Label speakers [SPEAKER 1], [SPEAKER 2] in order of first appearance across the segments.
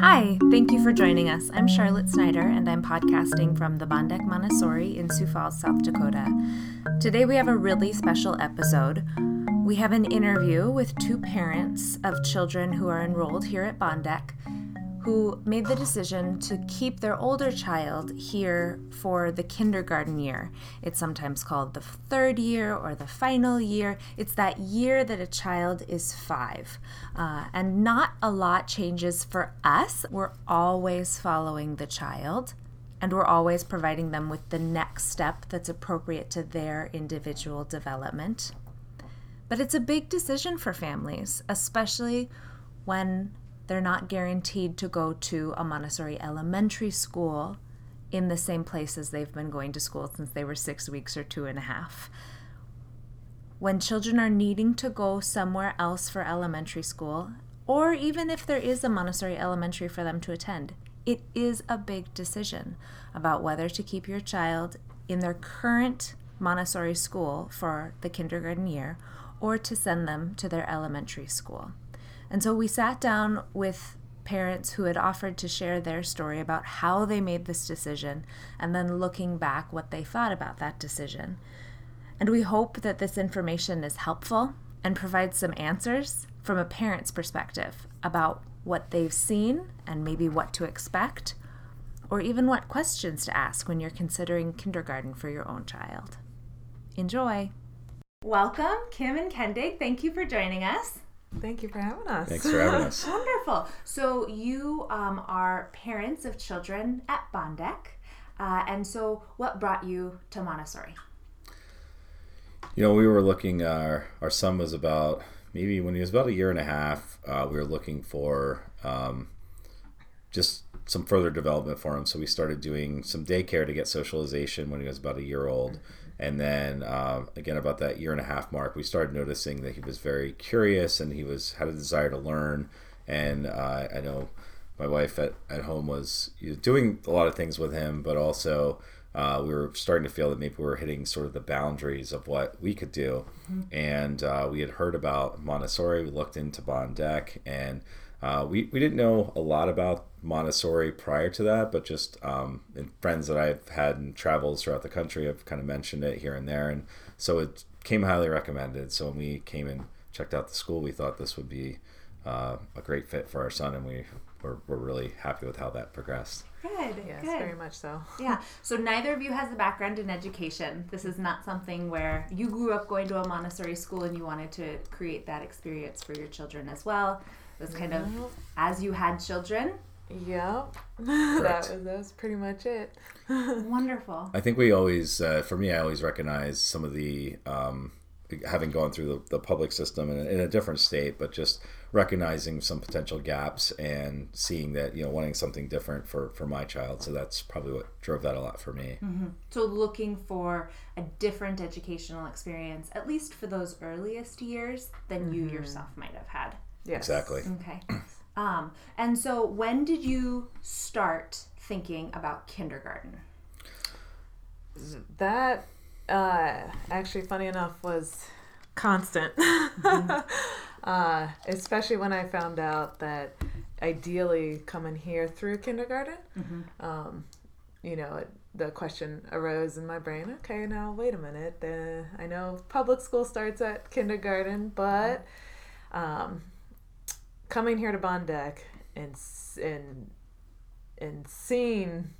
[SPEAKER 1] Hi, thank you for joining us. I'm Charlotte Snyder, and I'm podcasting from the Bondec Montessori in Sioux Falls, South Dakota. Today we have a really special episode. We have an interview with two parents of children who are enrolled here at Bondec who made the decision to keep their older child here for the kindergarten year. It's sometimes called the third year or the final year. It's that year that a child is five. Uh, and not a lot changes for us. We're always following the child. And we're always providing them with the next step that's appropriate to their individual development. But it's a big decision for families, especially when they're not guaranteed to go to a Montessori elementary school in the same place as they've been going to school since they were six weeks or two and a half. When children are needing to go somewhere else for elementary school, or even if there is a Montessori elementary for them to attend, it is a big decision about whether to keep your child in their current Montessori school for the kindergarten year or to send them to their elementary school. And so we sat down with parents who had offered to share their story about how they made this decision and then looking back what they thought about that decision. And we hope that this information is helpful and provides some answers from a parent's perspective about what they've seen and maybe what to expect, or even what questions to ask when you're considering kindergarten for your own child. Enjoy! Welcome, Kim and Kendig. Thank you for joining us.
[SPEAKER 2] Thank you for having us.
[SPEAKER 3] Thanks for having us.
[SPEAKER 1] Wonderful. So you um, are parents of children at Bondec, uh, and so what brought you to Montessori?
[SPEAKER 3] You know, we were looking. Our uh, our son was about maybe when he was about a year and a half. Uh, we were looking for um, just some further development for him. So we started doing some daycare to get socialization when he was about a year old. And then uh, again, about that year and a half mark, we started noticing that he was very curious and he was had a desire to learn. And uh, I know my wife at, at home was doing a lot of things with him, but also uh, we were starting to feel that maybe we were hitting sort of the boundaries of what we could do. Mm-hmm. And uh, we had heard about Montessori. We looked into Bondec and uh, we, we didn't know a lot about Montessori prior to that, but just um, friends that I've had in travels throughout the country have kind of mentioned it here and there. And so it came highly recommended. So when we came and checked out the school, we thought this would be uh, a great fit for our son, and we were, were really happy with how that progressed.
[SPEAKER 1] Good.
[SPEAKER 2] Yes,
[SPEAKER 1] good.
[SPEAKER 2] very much so.
[SPEAKER 1] Yeah. So neither of you has a background in education. This is not something where you grew up going to a Montessori school and you wanted to create that experience for your children as well. It was kind of as you had children.
[SPEAKER 2] Yep. that was that was pretty much it.
[SPEAKER 1] Wonderful.
[SPEAKER 3] I think we always, uh, for me, I always recognize some of the um, having gone through the, the public system in a, in a, different state, but just recognizing some potential gaps and seeing that you know wanting something different for for my child. So that's probably what drove that a lot for me.
[SPEAKER 1] Mm-hmm. So looking for a different educational experience, at least for those earliest years, than mm-hmm. you yourself might have had.
[SPEAKER 3] Yes. Exactly.
[SPEAKER 1] Okay. Um, and so, when did you start thinking about kindergarten?
[SPEAKER 2] That, uh, actually, funny enough, was constant. Mm-hmm. uh, especially when I found out that ideally coming here through kindergarten, mm-hmm. um, you know, it, the question arose in my brain okay, now wait a minute. The, I know public school starts at kindergarten, but. Um, coming here to Bondec and and and seeing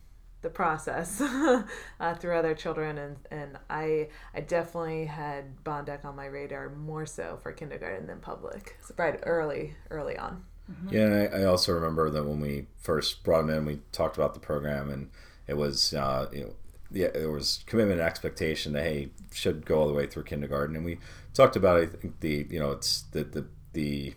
[SPEAKER 2] the process uh, through other children and and I I definitely had Bondec on my radar more so for kindergarten than public so right early early on.
[SPEAKER 3] Mm-hmm. Yeah, and I, I, also remember that when we first brought him in, we talked about the program, and it was uh, you know yeah, there was commitment and expectation that hey should go all the way through kindergarten, and we talked about I think the you know it's the the the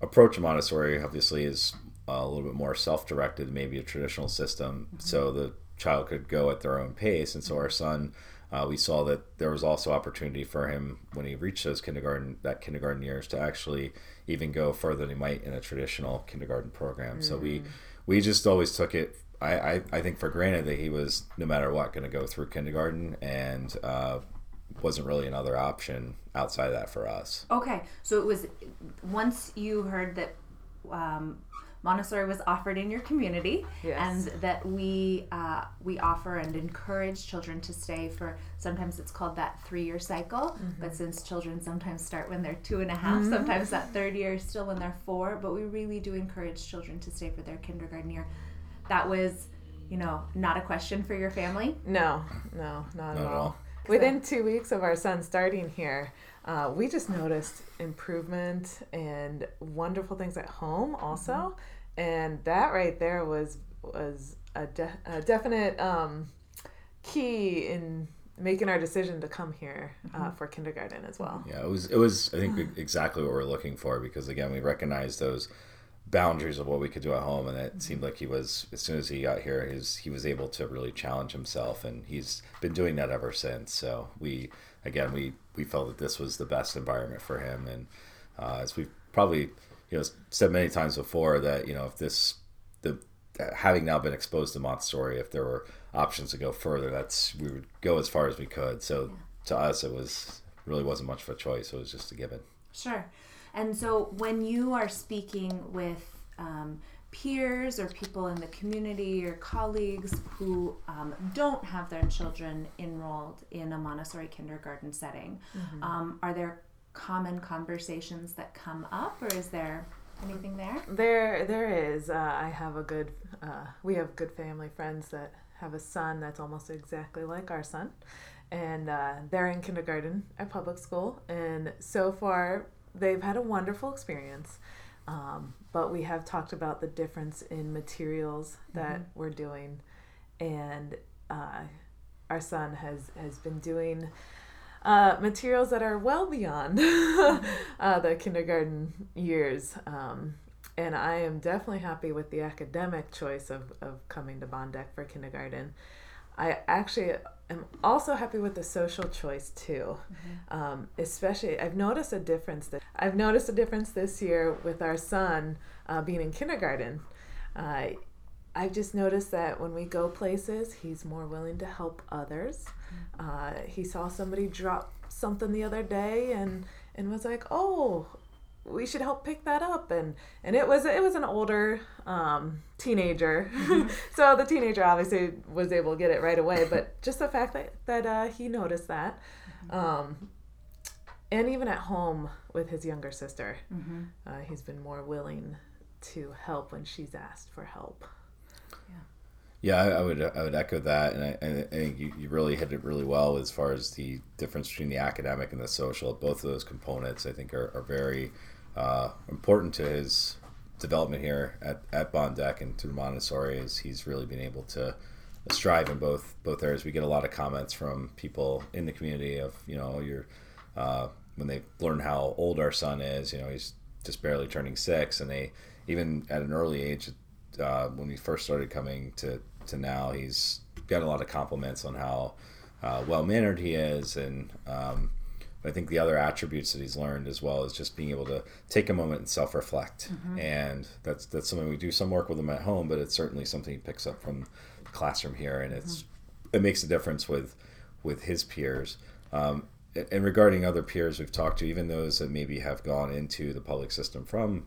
[SPEAKER 3] approach of Montessori obviously is a little bit more self-directed, maybe a traditional system, mm-hmm. so the child could go at their own pace. And so our son, uh, we saw that there was also opportunity for him when he reached those kindergarten that kindergarten years to actually even go further than he might in a traditional kindergarten program. Mm. So we mm. we just always took it. I, I, I think for granted that he was no matter what going to go through kindergarten and uh, wasn't really another option outside of that for us.
[SPEAKER 1] Okay, so it was once you heard that um, Montessori was offered in your community,
[SPEAKER 2] Yes.
[SPEAKER 1] and that we uh, we offer and encourage children to stay for. Sometimes it's called that three-year cycle, but since children sometimes start when they're two and a half, sometimes that third year is still when they're four. But we really do encourage children to stay for their kindergarten year. That was, you know, not a question for your family.
[SPEAKER 2] No, no, not,
[SPEAKER 3] Not
[SPEAKER 2] at
[SPEAKER 3] at
[SPEAKER 2] all.
[SPEAKER 3] all.
[SPEAKER 2] Within two weeks of our son starting here, uh, we just noticed improvement and wonderful things at home also, and that right there was was a, de- a definite um, key in making our decision to come here uh, for kindergarten as well.
[SPEAKER 3] Yeah, it was it was I think exactly what we're looking for because again we recognize those boundaries of what we could do at home and it seemed like he was as soon as he got here his he was able to really challenge himself and he's been doing that ever since. So we again we we felt that this was the best environment for him and uh, as we've probably you know said many times before that you know if this the having now been exposed to Montessori if there were options to go further that's we would go as far as we could. So to us it was really wasn't much of a choice. It was just a given.
[SPEAKER 1] Sure. And so when you are speaking with um, peers or people in the community or colleagues who um, don't have their children enrolled in a Montessori kindergarten setting, um, are there common conversations that come up or is there anything there?
[SPEAKER 2] There, there is. Uh, I have a good. Uh, we have good family friends that have a son that's almost exactly like our son, and uh, they're in kindergarten at public school. And so far, they've had a wonderful experience. Um, but we have talked about the difference in materials that we're doing, and uh, our son has has been doing uh, materials that are well beyond uh, the kindergarten years. Um, and I am definitely happy with the academic choice of, of coming to Bondec for kindergarten. I actually am also happy with the social choice too. Um, especially, I've noticed a difference. That I've noticed a difference this year with our son uh, being in kindergarten. Uh, I've just noticed that when we go places, he's more willing to help others. Uh, he saw somebody drop something the other day and and was like, "Oh, we should help pick that up." And and it was it was an older um, teenager, so the teenager obviously was able to get it right away. But just the fact that that uh, he noticed that. Um, and even at home with his younger sister, uh, he's been more willing to help when she's asked for help.
[SPEAKER 3] Yeah, I, I would I would echo that, and I, I think you, you really hit it really well as far as the difference between the academic and the social. Both of those components, I think, are, are very uh, important to his development here at, at Bondec and through Montessori. Is he's really been able to strive in both both areas. We get a lot of comments from people in the community of you know you're uh, when they learn how old our son is. You know, he's just barely turning six, and they even at an early age uh, when we first started coming to, to now, he's got a lot of compliments on how uh, well mannered he is, and um, I think the other attributes that he's learned as well is just being able to take a moment and self reflect, and that's that's something we do some work with him at home, but it's certainly something he picks up from the classroom here, and it's it makes a difference with with his peers. Um, and regarding other peers we've talked to, even those that maybe have gone into the public system from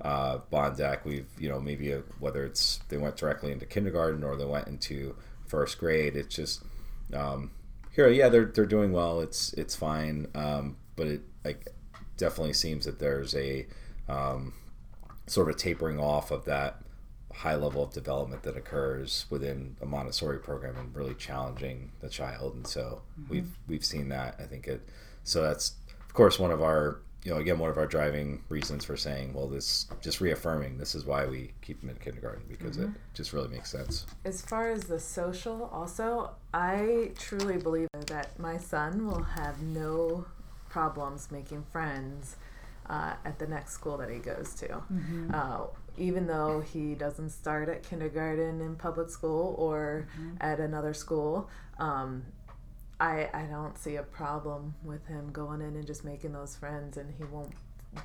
[SPEAKER 3] uh, Bondec, we've you know maybe a, whether it's they went directly into kindergarten or they went into first grade. It's just um, here, yeah, they're they're doing well. It's it's fine, um, but it like definitely seems that there's a um, sort of a tapering off of that high level of development that occurs within a Montessori program and really challenging the child. And so we've we've seen that. I think it. So that's of course one of our you know again one of our driving reasons for saying well this just reaffirming this is why we keep them in kindergarten because it just really makes sense.
[SPEAKER 2] As far as the social, also, I truly believe that my son will have no problems making friends uh, at the next school that he goes to. Uh, even though he doesn't start at kindergarten in public school or at another school, um, I, I don't see a problem with him going in and just making those friends, and he won't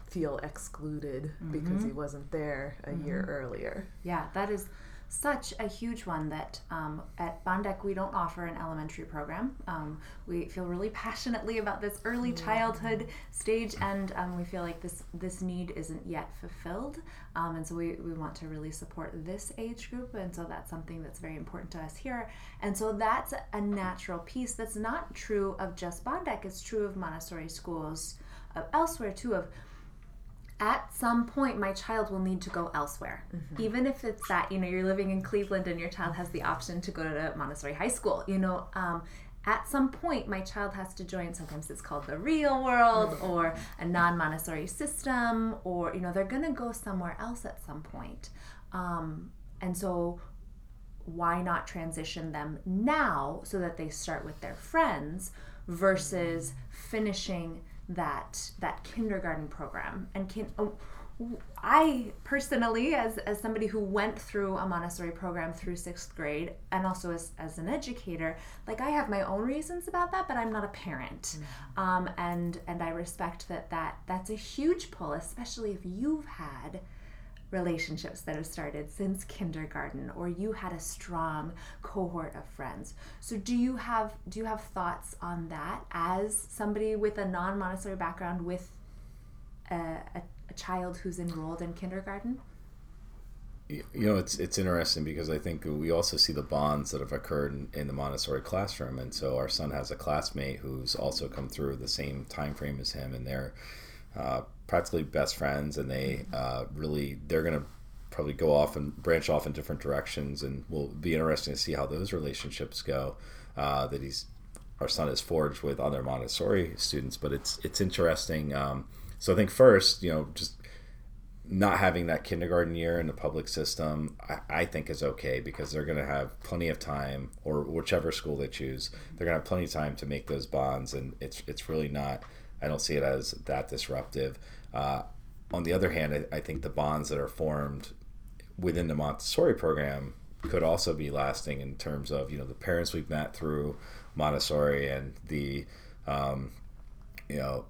[SPEAKER 2] feel excluded because mm-hmm. he wasn't there a year mm-hmm. earlier.
[SPEAKER 1] Yeah, that is such a huge one that um, at Bondec we don't offer an elementary program. Um, we feel really passionately about this early childhood stage, and um, we feel like this this need isn't yet fulfilled, um, and so we, we want to really support this age group, and so that's something that's very important to us here. And so that's a natural piece that's not true of just Bondec; it's true of Montessori schools uh, elsewhere too. Of at some point my child will need to go elsewhere mm-hmm. even if it's that you know you're living in cleveland and your child has the option to go to montessori high school you know um, at some point my child has to join sometimes it's called the real world mm-hmm. or a non-montessori system or you know they're going to go somewhere else at some point um, and so why not transition them now so that they start with their friends versus finishing that that kindergarten program and can oh, I personally, as, as somebody who went through a Montessori program through sixth grade, and also as, as an educator, like I have my own reasons about that, but I'm not a parent, mm-hmm. um, and and I respect that that that's a huge pull, especially if you've had relationships that have started since kindergarten or you had a strong cohort of friends. So do you have do you have thoughts on that as somebody with a non-montessori background with a, a, a child who's enrolled in kindergarten?
[SPEAKER 3] You know it's it's interesting because I think we also see the bonds that have occurred in, in, the Montessori classroom, and so our son has a classmate who's also come through the same time frame as him, and they're uh, practically best friends, and they uh, really they're gonna probably go off and branch off in different directions, and will be interesting to see how those relationships go. Uh, that he's our son is forged with other Montessori students, but it's it's interesting. Um, so I think first, you know, just not having that kindergarten year in the public system, I, I think is okay because they're going to have plenty of time, or whichever school they choose, they're going to have plenty of time to make those bonds, and it's it's really not I don't see it as that disruptive. Uh, on the other hand, I, I, think the bonds that are formed within the Montessori program could also be lasting in terms of you know the parents we've met through Montessori and the um, you know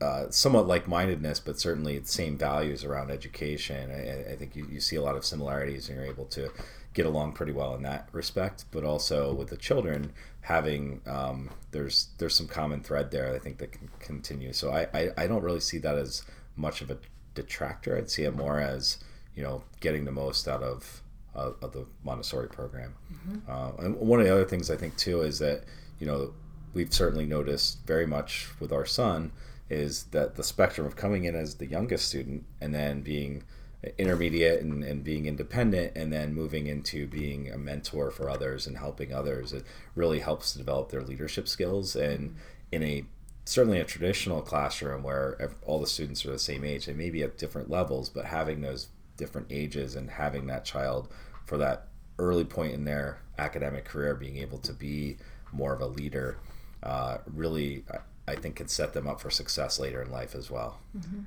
[SPEAKER 3] uh, somewhat like-mindedness, but certainly the same values around education. I, I think you, you, see a lot of similarities, and you're able to get along pretty well in that respect. But also with the children, having um, there's there's some common thread there. I think that can continue. So I, I, I don't really see that as much of a detractor. I'd see it more as you know getting the most out of uh, of the Montessori program. Mm-hmm. Uh, and one of the other things I think too is that you know we've certainly noticed very much with our son is that the spectrum of coming in as the youngest student and then being intermediate and, and being independent and then moving into being a mentor for others and helping others it really helps to develop their leadership skills. And in a certainly a traditional classroom where all the students are the same age they may be at different levels but having those different ages and having that child for that early point in their academic career being able to be more of a leader uh, really I think can set them up for success later in life as well.
[SPEAKER 2] Mm-hmm.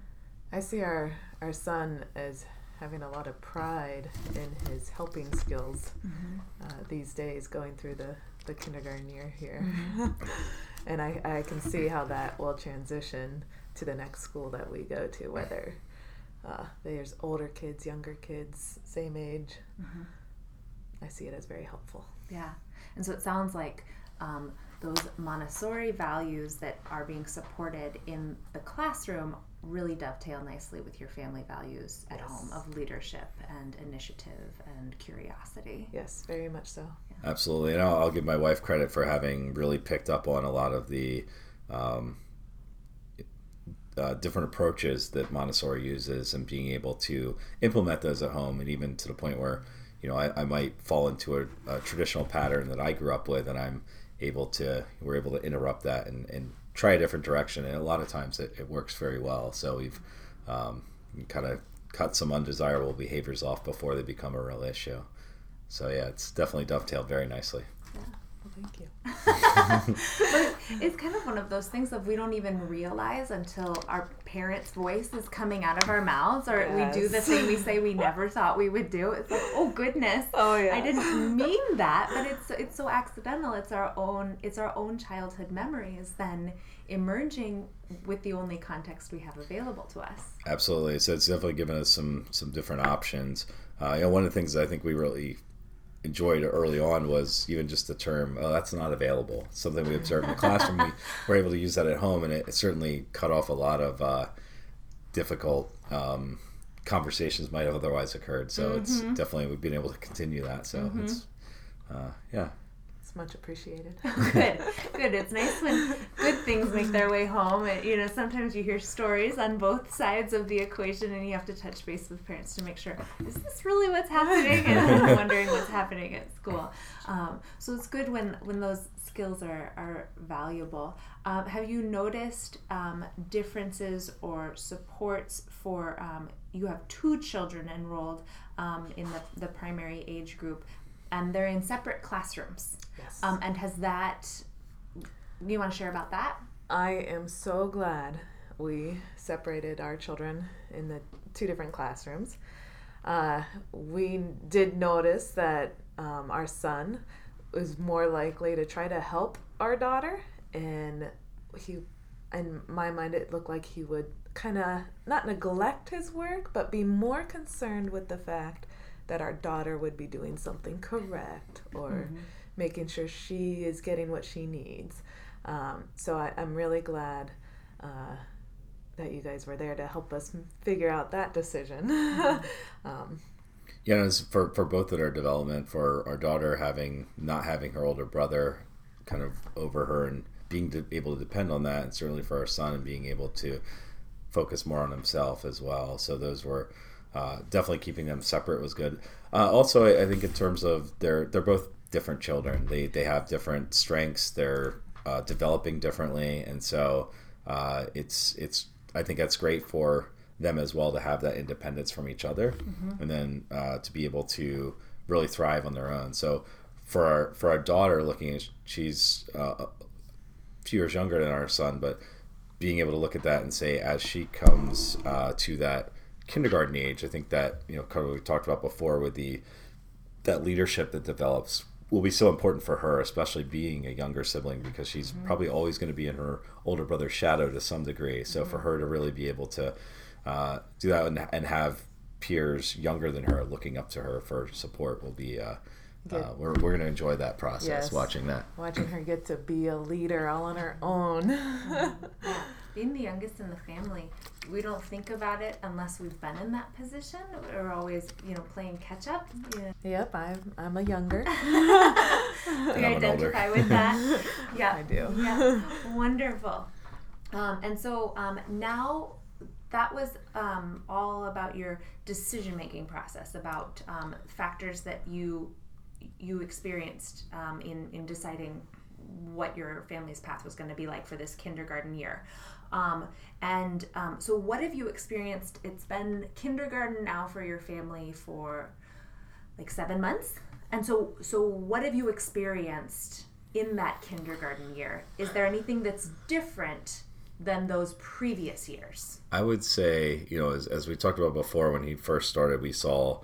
[SPEAKER 2] I see our our son as having a lot of pride in his helping skills mm-hmm. uh, these days, going through the the kindergarten year here, mm-hmm. and I I can see how that will transition to the next school that we go to, whether uh, there's older kids, younger kids, same age. Mm-hmm. I see it as very helpful.
[SPEAKER 1] Yeah, and so it sounds like. Um, those Montessori values that are being supported in the classroom really dovetail nicely with your family values at yes. home of leadership and initiative and curiosity.
[SPEAKER 2] Yes, very much so.
[SPEAKER 3] Yeah. Absolutely. And I'll, I'll, give my wife credit for having really picked up on a lot of the um, uh, different approaches that Montessori uses and being able to implement those at home and even to the point where you know I, I might fall into a, a traditional pattern that I grew up with and I'm able to we're able to interrupt that and, and try a different direction. And a lot of times it, it works very well. So we've um, kind of cut some undesirable behaviors off before they become a real issue. So yeah it's definitely dovetailed very nicely.
[SPEAKER 2] Yeah thank you
[SPEAKER 1] but it's kind of one of those things that we don't even realize until our parents' voice is coming out of our mouths, or yes. we do the thing we say we never thought we would do. It's like, oh goodness,
[SPEAKER 2] oh yeah,
[SPEAKER 1] I didn't mean that, but it's it's so accidental. It's our own it's our own childhood memories then emerging with the only context we have available to us.
[SPEAKER 3] Absolutely. So it's definitely given us some some different options. uh, you know, one of the things I think we really enjoyed early on was even just the term oh that's not available. Something we observed in the classroom. We were able to use that at home and it, it certainly cut off a lot of uh, difficult um, conversations might have otherwise occurred. So mm-hmm. it's definitely we've been able to continue that. So mm-hmm. it's uh, yeah
[SPEAKER 2] it's much appreciated.
[SPEAKER 1] good, good. It's nice when good things make their way home. And, you know, sometimes you hear stories on both sides of the equation, and you have to touch base with parents to make sure is this really what's happening, and wondering what's happening at school. Um, so it's good when when those skills are are valuable. Um, have you noticed um, differences or supports for? Um, you have two children enrolled um, in the, the primary age group and they're in separate classrooms. Yes. Um, and has that, you want to share about that?
[SPEAKER 2] I am so glad we separated our children in the two different classrooms. Uh, we did notice that um, our son was more likely to try to help our daughter, and he, in my mind, it looked like he would kind of not neglect his work, but be more concerned with the fact that our daughter would be doing something correct or mm-hmm. Making sure she is getting what she needs. Um, so I, am really glad uh, that you guys were there to help us figure out that decision. Mm-hmm. um,
[SPEAKER 3] yeah, for for both of our development, for our daughter having not having her older brother kind of over her and being able to depend on that, and certainly for our son and being able to focus more on himself as well. So those were uh, definitely keeping them separate was good. Uh, also, I, I, think in terms of they're they're both different children. They they have different strengths. They're uh, developing differently, and so uh, it's it's I think that's great for them as well to have that independence from each other, mm-hmm. and then uh, to be able to really thrive on their own. So for our for our daughter, looking at she's uh, a few years younger than our son, but being able to look at that and say as she comes to that kindergarten age, I think that you know, kind of we talked about before with the that leadership that develops will be so important for her, especially being a younger sibling, because she's mm-hmm. probably always going to be in her older brother's shadow to some degree. So mm-hmm. for her to really be able to uh, do that and, and, have peers younger than her looking up to her for support will be. Uh, uh, we're, we're going to enjoy that process yes. watching that
[SPEAKER 2] watching her get to be a leader all on her own.
[SPEAKER 1] being the youngest in the family we don't think about it unless we've been in that position. We're always, you know, playing catch up. Yeah.
[SPEAKER 2] Yep, I'm I'm a younger.
[SPEAKER 1] we identify with that. Yeah,
[SPEAKER 2] I do.
[SPEAKER 1] Yeah, wonderful. Um, and so um, now that was um, all about your decision making process, about um, factors that you you experienced um, in in deciding what your family's path was going to be like for this kindergarten year. Um, and um, so, what have you experienced? It's been kindergarten now for your family for like seven months. And so, so what have you experienced in that kindergarten year? Is there anything that's different than those previous years?
[SPEAKER 3] I would say, you know, as, as we talked about before, when he first started, we saw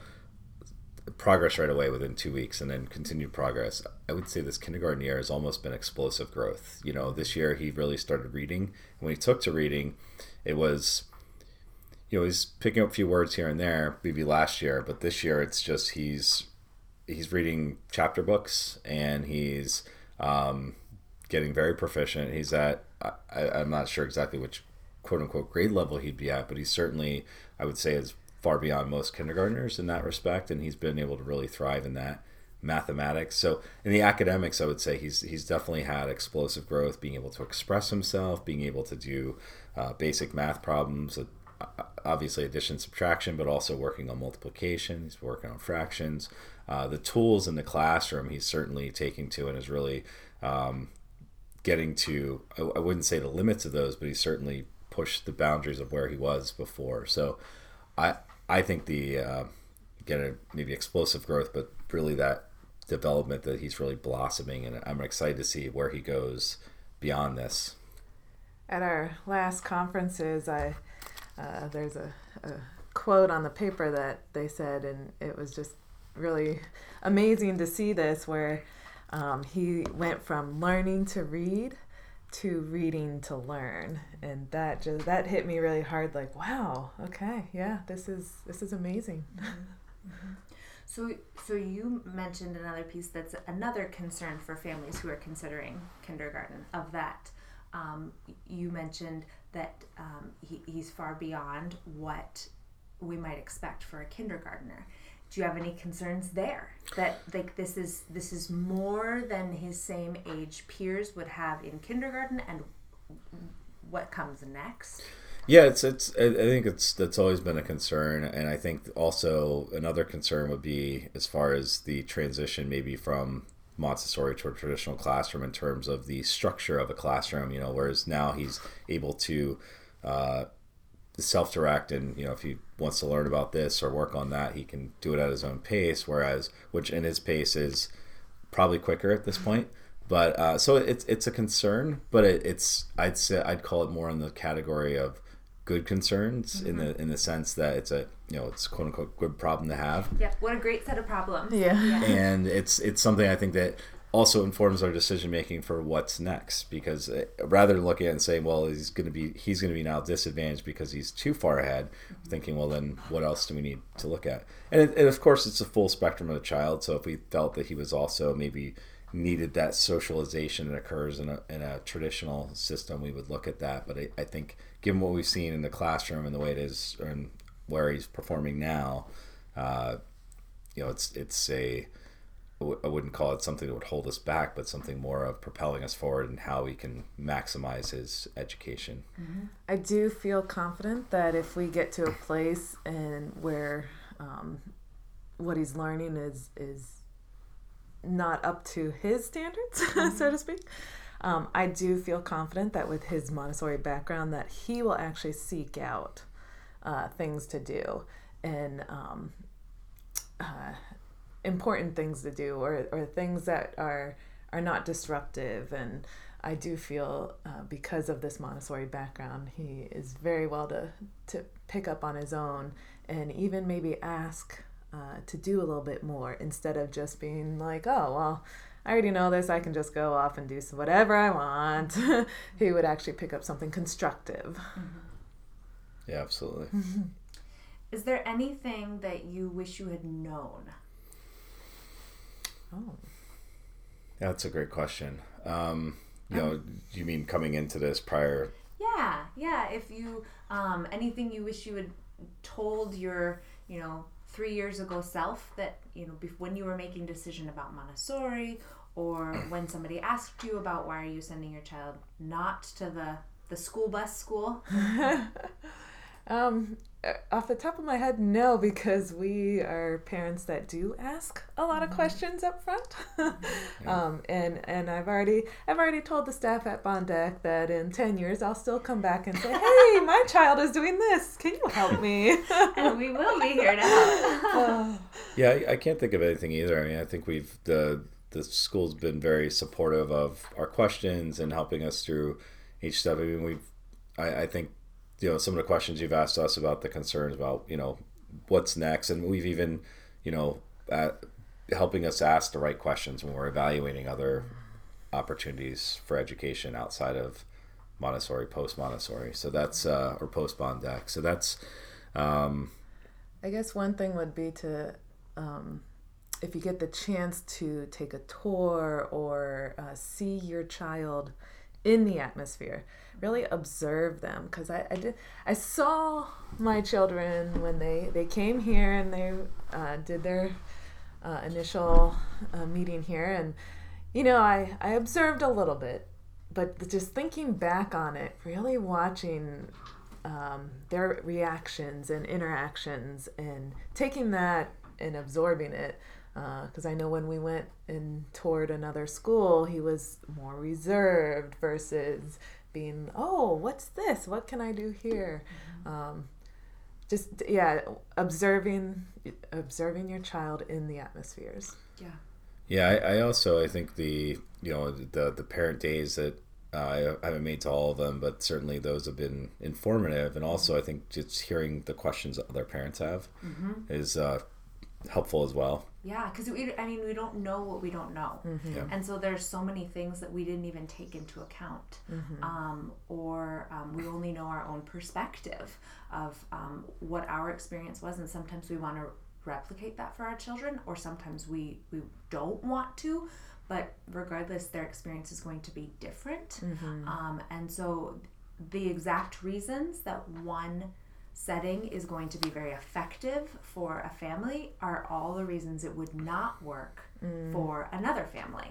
[SPEAKER 3] progress right away within two weeks and then continued progress. I would say this kindergarten year has almost been explosive growth. You know, this year he really started reading. When he took to reading, it was, you know, he's picking up a few words here and there, maybe last year, but this year it's just he's he's reading chapter books and he's um, getting very proficient. He's at I, I'm not sure exactly which quote unquote grade level he'd be at, but he's certainly I would say is far beyond most kindergartners in that respect, and he's been able to really thrive in that mathematics. So in the academics, I would say he's he's definitely had explosive growth, being able to express himself, being able to do uh, basic math problems, uh, obviously addition, subtraction, but also working on multiplication. He's working on fractions. Uh, the tools in the classroom he's certainly taking to and is really um, getting to. I, I wouldn't say the limits of those, but he's certainly pushed the boundaries of where he was before. So I I think the uh, again maybe explosive growth, but really that development that he's really blossoming, and I'm excited to see where he goes beyond this.
[SPEAKER 2] At our last conferences, I uh, there's a, a quote on the paper that they said, and it was just really amazing to see this where um, he went from learning to read to reading to learn and that just that hit me really hard like wow okay yeah this is this is amazing
[SPEAKER 1] So, so you mentioned another piece that's another concern for families who are considering kindergarten. Of that, um, you mentioned that um, he, he's far beyond what we might expect for a kindergartner. Do you have any concerns there that like this is this is more than his same age peers would have in kindergarten, and what comes next?
[SPEAKER 3] Yeah, it's it's. I think it's that's always been a concern, and I think also another concern would be as far as the transition, maybe from Montessori to a traditional classroom in terms of the structure of a classroom. You know, whereas now he's able to uh, self-direct, and you know, if he wants to learn about this or work on that, he can do it at his own pace. Whereas, which in his pace is probably quicker at this point. But uh, so it's it's a concern, but it, it's I'd say I'd call it more in the category of good concerns in the in the sense that it's a you know it's quote unquote good problem to have
[SPEAKER 1] Yeah, what a great set of problems.
[SPEAKER 2] Yeah.
[SPEAKER 3] and it's it's something I think that also informs our decision making for what's next because uh, rather than looking at and saying well he's going to be he's going to be now disadvantaged because he's too far ahead thinking well then what else do we need to look at? And, it, and of course it's a full spectrum of a child so if we felt that he was also maybe needed that socialization that occurs in a, in a traditional system we would look at that. But I, I think given what we've seen in the classroom and the way it is and where he's performing now uh, you know it's it's a I w- I wouldn't call it something that would hold us back, but something more of propelling us forward and how we can maximize his education.
[SPEAKER 2] I do feel confident that if we get to a place and where um, what he's learning is is not up to his standards, so to speak, um, I do feel confident that with his Montessori background, that he will actually seek out uh, things to do. And um, uh, important things to do, or or things that are are not disruptive and. I do feel uh, because of this Montessori background, he is very well to, to pick up on his own and even maybe ask uh, to do a little bit more instead of just being like, oh, well, I already know this, I can just go off and do whatever I want. he would actually pick up something constructive.
[SPEAKER 3] Yeah, absolutely.
[SPEAKER 1] Is there anything that you wish you had known?
[SPEAKER 2] Oh.
[SPEAKER 3] That's a great question. Um, you know, you mean coming into this prior?
[SPEAKER 1] Yeah, yeah. If you um, anything you wish you had told your you know three years ago self that you know when you were making decision about Montessori or when somebody asked you about why are you sending your child not to the the school bus school
[SPEAKER 2] Um, off the top of my head, no, because we are parents that do ask a lot of questions up front. um, and and I've already I've already told the staff at Bondec that in ten years I'll still come back and say, "Hey, my child is doing this. Can you help me?"
[SPEAKER 1] and we will be here to help.
[SPEAKER 2] Oh,
[SPEAKER 3] Yeah, I, I can't think of anything either. I mean, I think we've the the school's been very supportive of our questions and helping us through each step. I mean, we've I, I think you know some of the questions you've asked us about the concerns about you know what's next, and we've even you know at, helping us ask the right questions when we're evaluating other opportunities for education outside of Montessori, post Montessori. So that's uh, or post Bondec. So that's um,
[SPEAKER 2] I guess one thing would be to, um, if you get the chance to take a tour or uh, see your child in the atmosphere, really observe them. Because I, I did, I saw my children when they they came here and they uh, did their uh, initial uh, meeting here, and you know I I observed a little bit, but just thinking back on it, really watching um, their reactions and interactions and taking that and absorbing it. Because I know when we went and toured another school, he was more reserved versus being, oh, what's this? What can I do here? Um, just yeah, observing observing your child in the atmospheres.
[SPEAKER 1] yeah.
[SPEAKER 3] Yeah, I, I also I think the you know the the parent days that uh, I haven't made to all of them, but certainly those have been informative, and also I think just hearing the questions that other parents have is uh, helpful as well.
[SPEAKER 1] Yeah, because we, I mean, we don't know what we don't know.
[SPEAKER 3] Yeah.
[SPEAKER 1] And so there's so many things that we didn't even take into account. Um, or um, we only know our own perspective of um, what our experience was. And sometimes we want to replicate that for our children, or sometimes we we don't want to. But regardless, their experience is going to be different, um, and so the exact reasons that one setting is going to be very effective for a family are all the reasons it would not work for another family.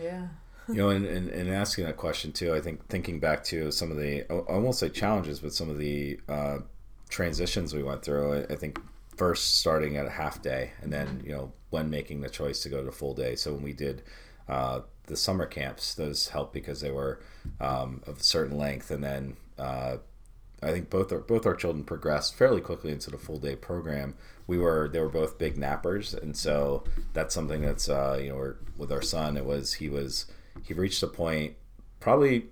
[SPEAKER 2] Yeah.
[SPEAKER 3] you know, and, and, and asking that question too, I think thinking back to some of the, I won't say challenges, but some of the uh, transitions we went through. I, I think first starting at a half day, and then you know when making the choice to go to full day. So when we did uh, the summer camps, those helped because they were um, of a certain length, and then uh, I think both our, both our children progressed fairly quickly into the full day program. We were they were both big nappers, and so that's something that's uh, you know with our son. It was he was he reached a point probably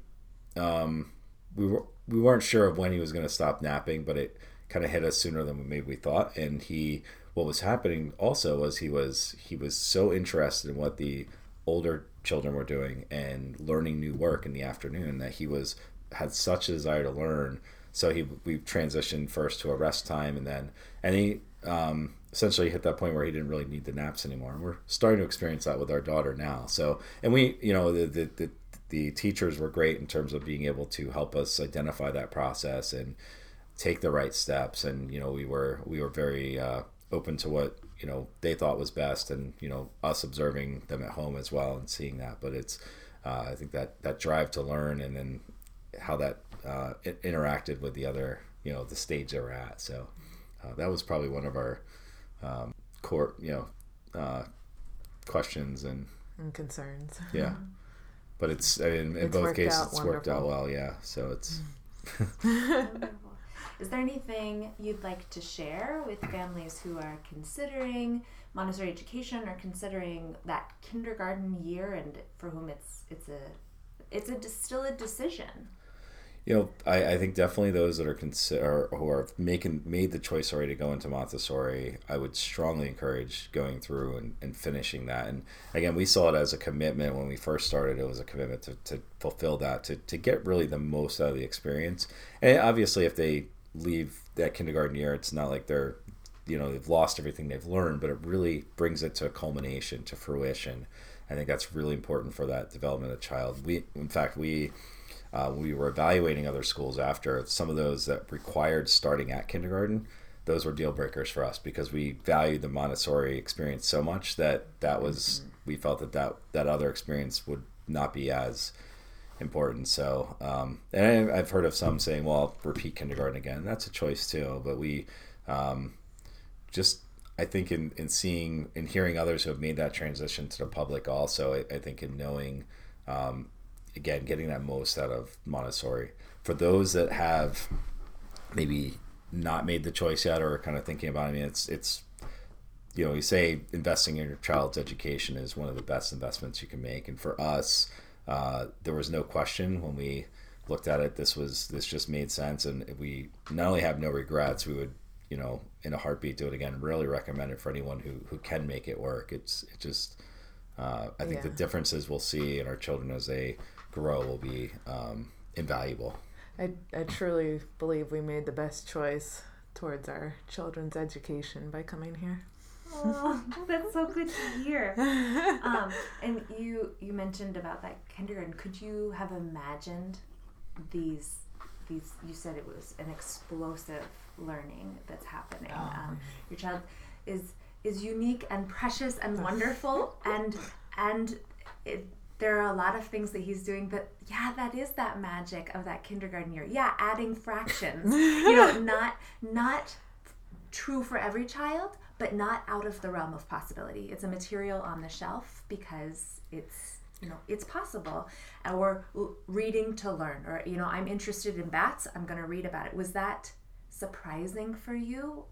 [SPEAKER 3] um, we were we weren't sure of when he was going to stop napping, but it kind of hit us sooner than maybe we thought. And he what was happening also was he was he was so interested in what the older children were doing and learning new work in the afternoon that he was had such a desire to learn so he we transitioned first to a rest time and then and he um, essentially hit that point where he didn't really need the naps anymore. And we're starting to experience that with our daughter now. So and we you know the the, the the teachers were great in terms of being able to help us identify that process and take the right steps. And you know we were we were very uh, open to what you know they thought was best and you know us observing them at home as well and seeing that. But it's uh, i think that that drive to learn and then how that uh, it interacted with the other you know the stage they were at. So uh, that was probably one of our um, core you know uh, questions and
[SPEAKER 2] And concerns.
[SPEAKER 3] yeah. But it's I mean, in
[SPEAKER 2] It's
[SPEAKER 3] both cases
[SPEAKER 2] out
[SPEAKER 3] it's worked out well. Yeah. So it's
[SPEAKER 1] Is there anything you'd like to share with families who are considering Montessori education or considering that kindergarten year and for whom it's it's a it's a still a decision?
[SPEAKER 3] You know, I, I think definitely those that are consider who are making made the choice already to go into Montessori, I would strongly encourage going through and, and finishing that. And again, we saw it as a commitment when we first started. It was a commitment to, to fulfill that, to, to get really the most out of the experience. And obviously, if they leave that kindergarten year, it's not like they're, you know, they've lost everything they've learned, but it really brings it to a culmination, to fruition. I think that's really important for that development of child. We, in fact, we uh, we were evaluating other schools after some of those that required starting at kindergarten. Those were deal breakers for us because we valued the montessori experience so much that that was we felt that that, that other experience would not be as important. So um, and i've heard of some saying well repeat kindergarten again. That's a choice too but we um, just I think in, in seeing and hearing others who have made that transition to the public also, I, I think in knowing, um, again, getting that most out of Montessori. For those that have maybe not made the choice yet or are kind of thinking about it, I mean, it's, it's, you know, you say investing in your child's education is one of the best investments you can make. And for us, uh, there was no question when we looked at it, this was, this just made sense. And we not only have no regrets, we would, you know, in a heartbeat do it again. Really recommend it for anyone who, who can make it work. It's, it just, uh, I think the differences we'll see in our children as they grow will be um, invaluable.
[SPEAKER 2] I, I truly believe we made the best choice towards our children's education by coming here.
[SPEAKER 1] Oh, that's so good to hear. Um, and you you mentioned about that kindergarten. Could you have imagined these these? You said it was an explosive learning that's happening.
[SPEAKER 2] Oh.
[SPEAKER 1] Um, your child is is unique and precious and wonderful, and and it, there are a lot of things that he's doing that yeah that is that magic of that kindergarten year yeah adding fractions you know not not true for every child, but not out of the realm of possibility. It's a material on the shelf because it's you know it's possible. Or reading to learn, or you know I'm interested in bats. I'm going to read about it. Was that surprising for you?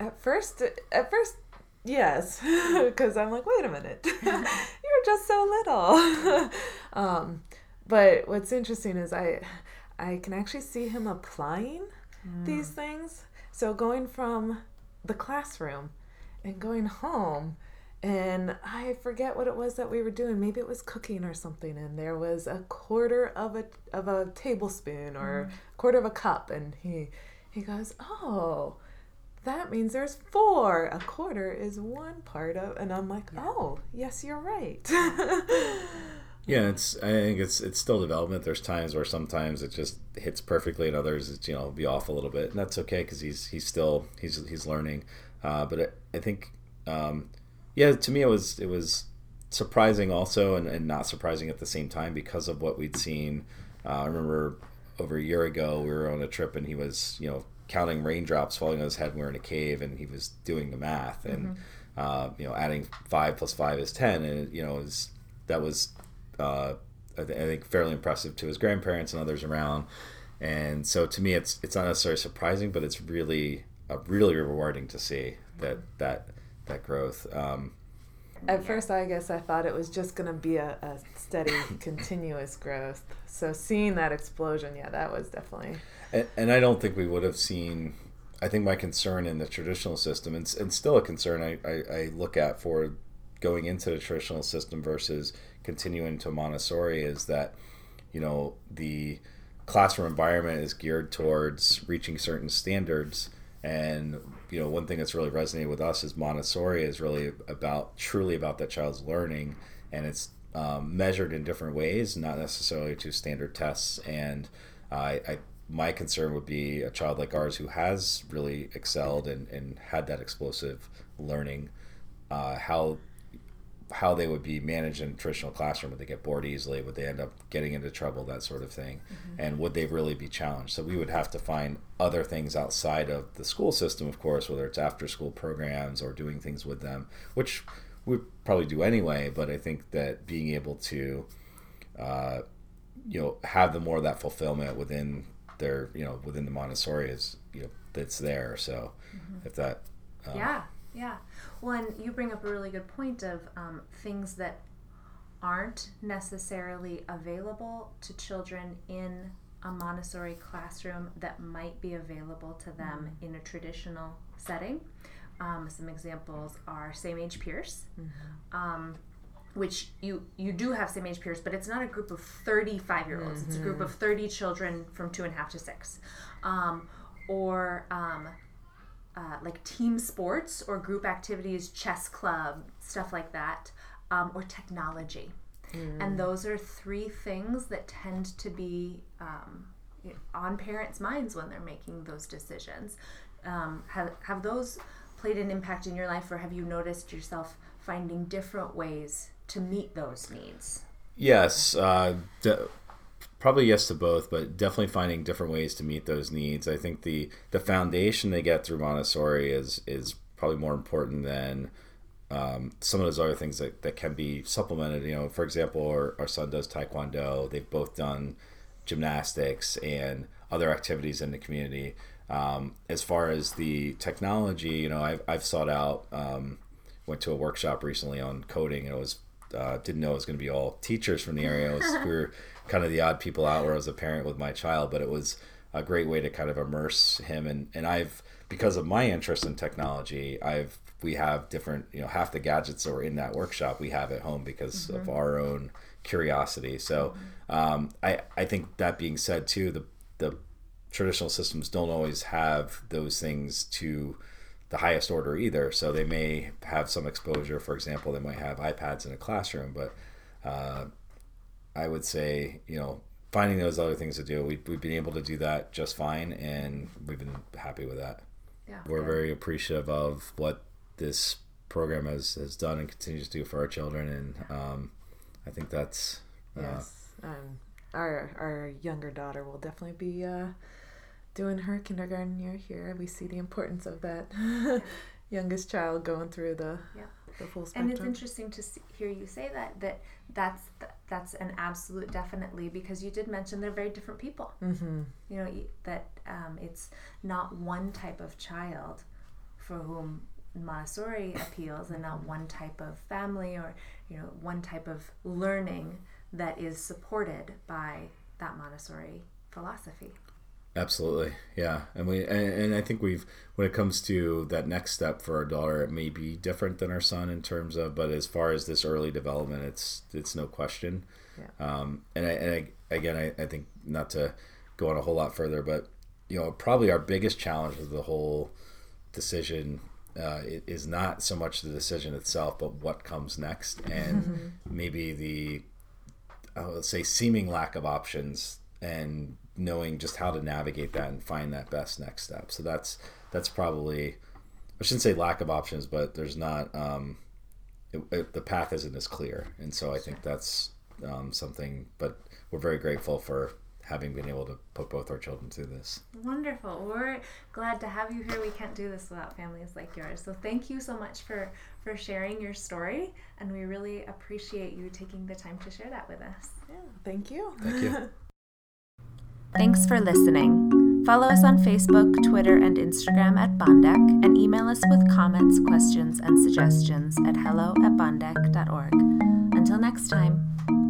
[SPEAKER 2] At first, at first, yes, because I'm like, wait a minute, you're just so little. um, but what's interesting is I, I can actually see him applying these things. So going from the classroom and going home, and I forget what it was that we were doing. Maybe it was cooking or something, and there was a quarter of a of a tablespoon or quarter of a cup, and he he goes, oh that means there's four. A quarter is one part of, and I'm like, oh, yes, you're right.
[SPEAKER 3] Yeah, it's. I think it's it's still development. There's times where sometimes it just hits perfectly, and others it's you know be off a little bit, and that's okay because he's he's still he's he's learning. Uh, but it, I think, um, yeah, to me it was it was surprising also, and, and not surprising at the same time because of what we'd seen. Uh, I remember over a year ago we were on a trip, and he was you know counting raindrops falling on his head. when we were in a cave, and he was doing the math, and mm-hmm. uh, you know adding five plus five is ten, and you know was that was uh, I, th- I, think fairly impressive to his grandparents and others around. And so to me, it's it's not necessarily surprising, but it's really uh, really rewarding to see that that that growth. Um,
[SPEAKER 2] At first, I guess I thought it was just going to be a, a steady, continuous growth. So seeing that explosion, yeah, that was definitely.
[SPEAKER 3] And, and I don't think we would have seen I think my concern in the traditional system, and, and still a concern I, I, I, look at for going into the traditional system versus continuing to Montessori is that you know the classroom environment is geared towards reaching certain standards. And you know one thing that's really resonated with us is Montessori is really about truly about that child's learning. And it's um, measured in different ways not necessarily to standard tests. And I, I my concern would be a child like ours who has really excelled and, and had that explosive learning uh, how how they would be managed in a traditional classroom. Would they get bored easily? Would they end up getting into trouble? That sort of thing. Mm-hmm. And would they really be challenged? So we would have to find other things outside of the school system, of course, whether it's after school programs or doing things with them, which we probably do anyway. But I think that being able to, uh, you know, have the more of that fulfillment within their, you know, within the Montessori is, you know, that's there. So mm-hmm. if that.
[SPEAKER 1] Um, yeah. Yeah. Well, and you bring up a really good point of um, things that aren't necessarily available to children in a Montessori classroom that might be available to them mm-hmm. in a traditional setting. Um, some examples are same age peers, mm-hmm. Which you you do have same age peers, but it's not a group of thirty five year olds. Mm-hmm. It's a group mm-hmm. of thirty children from two and a half to six, um, or um, uh, like team sports or group activities, chess club, stuff like that, um, or technology. Mm. And those are three things that tend to be um, on parents' minds when they're making those decisions. Um, have, have those played an impact in your life, or have you noticed yourself finding different ways to meet those needs?
[SPEAKER 3] Yes. Uh, probably yes to both, but definitely finding different ways to meet those needs. I think the the foundation they get through Montessori is is probably more important than um, some of those other things that, that can be supplemented. You know, for example, our, our son does taekwondo. They've both done gymnastics and other activities in the community. Um, as far as the technology, you know, I've, I've sought out, um, went to a workshop recently on coding and it was, uh, didn't know it was going to be all teachers from the area. Was, we were kind of the odd people out where I was a parent with my child, but it was a great way to kind of immerse him. And, and I've, because of my interest in technology, I've, we have different, you know, half the gadgets that were in that workshop we have at home because mm-hmm. of our own curiosity. So, um, I, I think that being said too, the, the traditional systems don't always have those things to the highest order either. So they may have some exposure. For example, they might have iPads in a classroom, but uh, I would say, you know, finding those other things to do, we, we've been able to do that just fine, and we've been happy with that. Yeah, We're very appreciative of what this program has, has done and continues to do for our children, and um, I think that's.
[SPEAKER 2] Uh, yes. Um, our, our younger daughter will definitely be uh, doing her kindergarten year here. We see the importance of that youngest child going through the yeah the full spectrum.
[SPEAKER 1] And it's interesting to see, hear you say that that that's that's an absolute definitely because you did mention they're very different people. Mm-hmm. You know that um, it's not one type of child for whom Montessori appeals, and not one type of family or you know one type of learning that is supported by that Montessori philosophy.
[SPEAKER 3] Absolutely, yeah, and we and, and, I think we've when it comes to that next step for our daughter, it may be different than our son in terms of, but as far as this early development, it's it's no question. Yeah. Um, and I, and I, again, I, I think not to go on a whole lot further, but you know, probably our biggest challenge with the whole decision uh, is not so much the decision itself, but what comes next, and maybe the I would say seeming lack of options and knowing just how to navigate that and find that best next step. So that's that's probably I shouldn't say lack of options, but there's not um, it, it, the path isn't as clear, and so I think that's um, something. But we're very grateful for having been able to put both our children through this.
[SPEAKER 1] Wonderful. We're glad to have you here. We can't do this without families like yours. So thank you so much for for sharing your story, and we really appreciate you taking the time to share that with us.
[SPEAKER 2] Yeah, thank you.
[SPEAKER 3] Thank you.
[SPEAKER 1] Thanks for listening. Follow us on Facebook, Twitter, and Instagram at Bondec, and email us with comments, questions, and suggestions at hello at bondec.org. Until next time.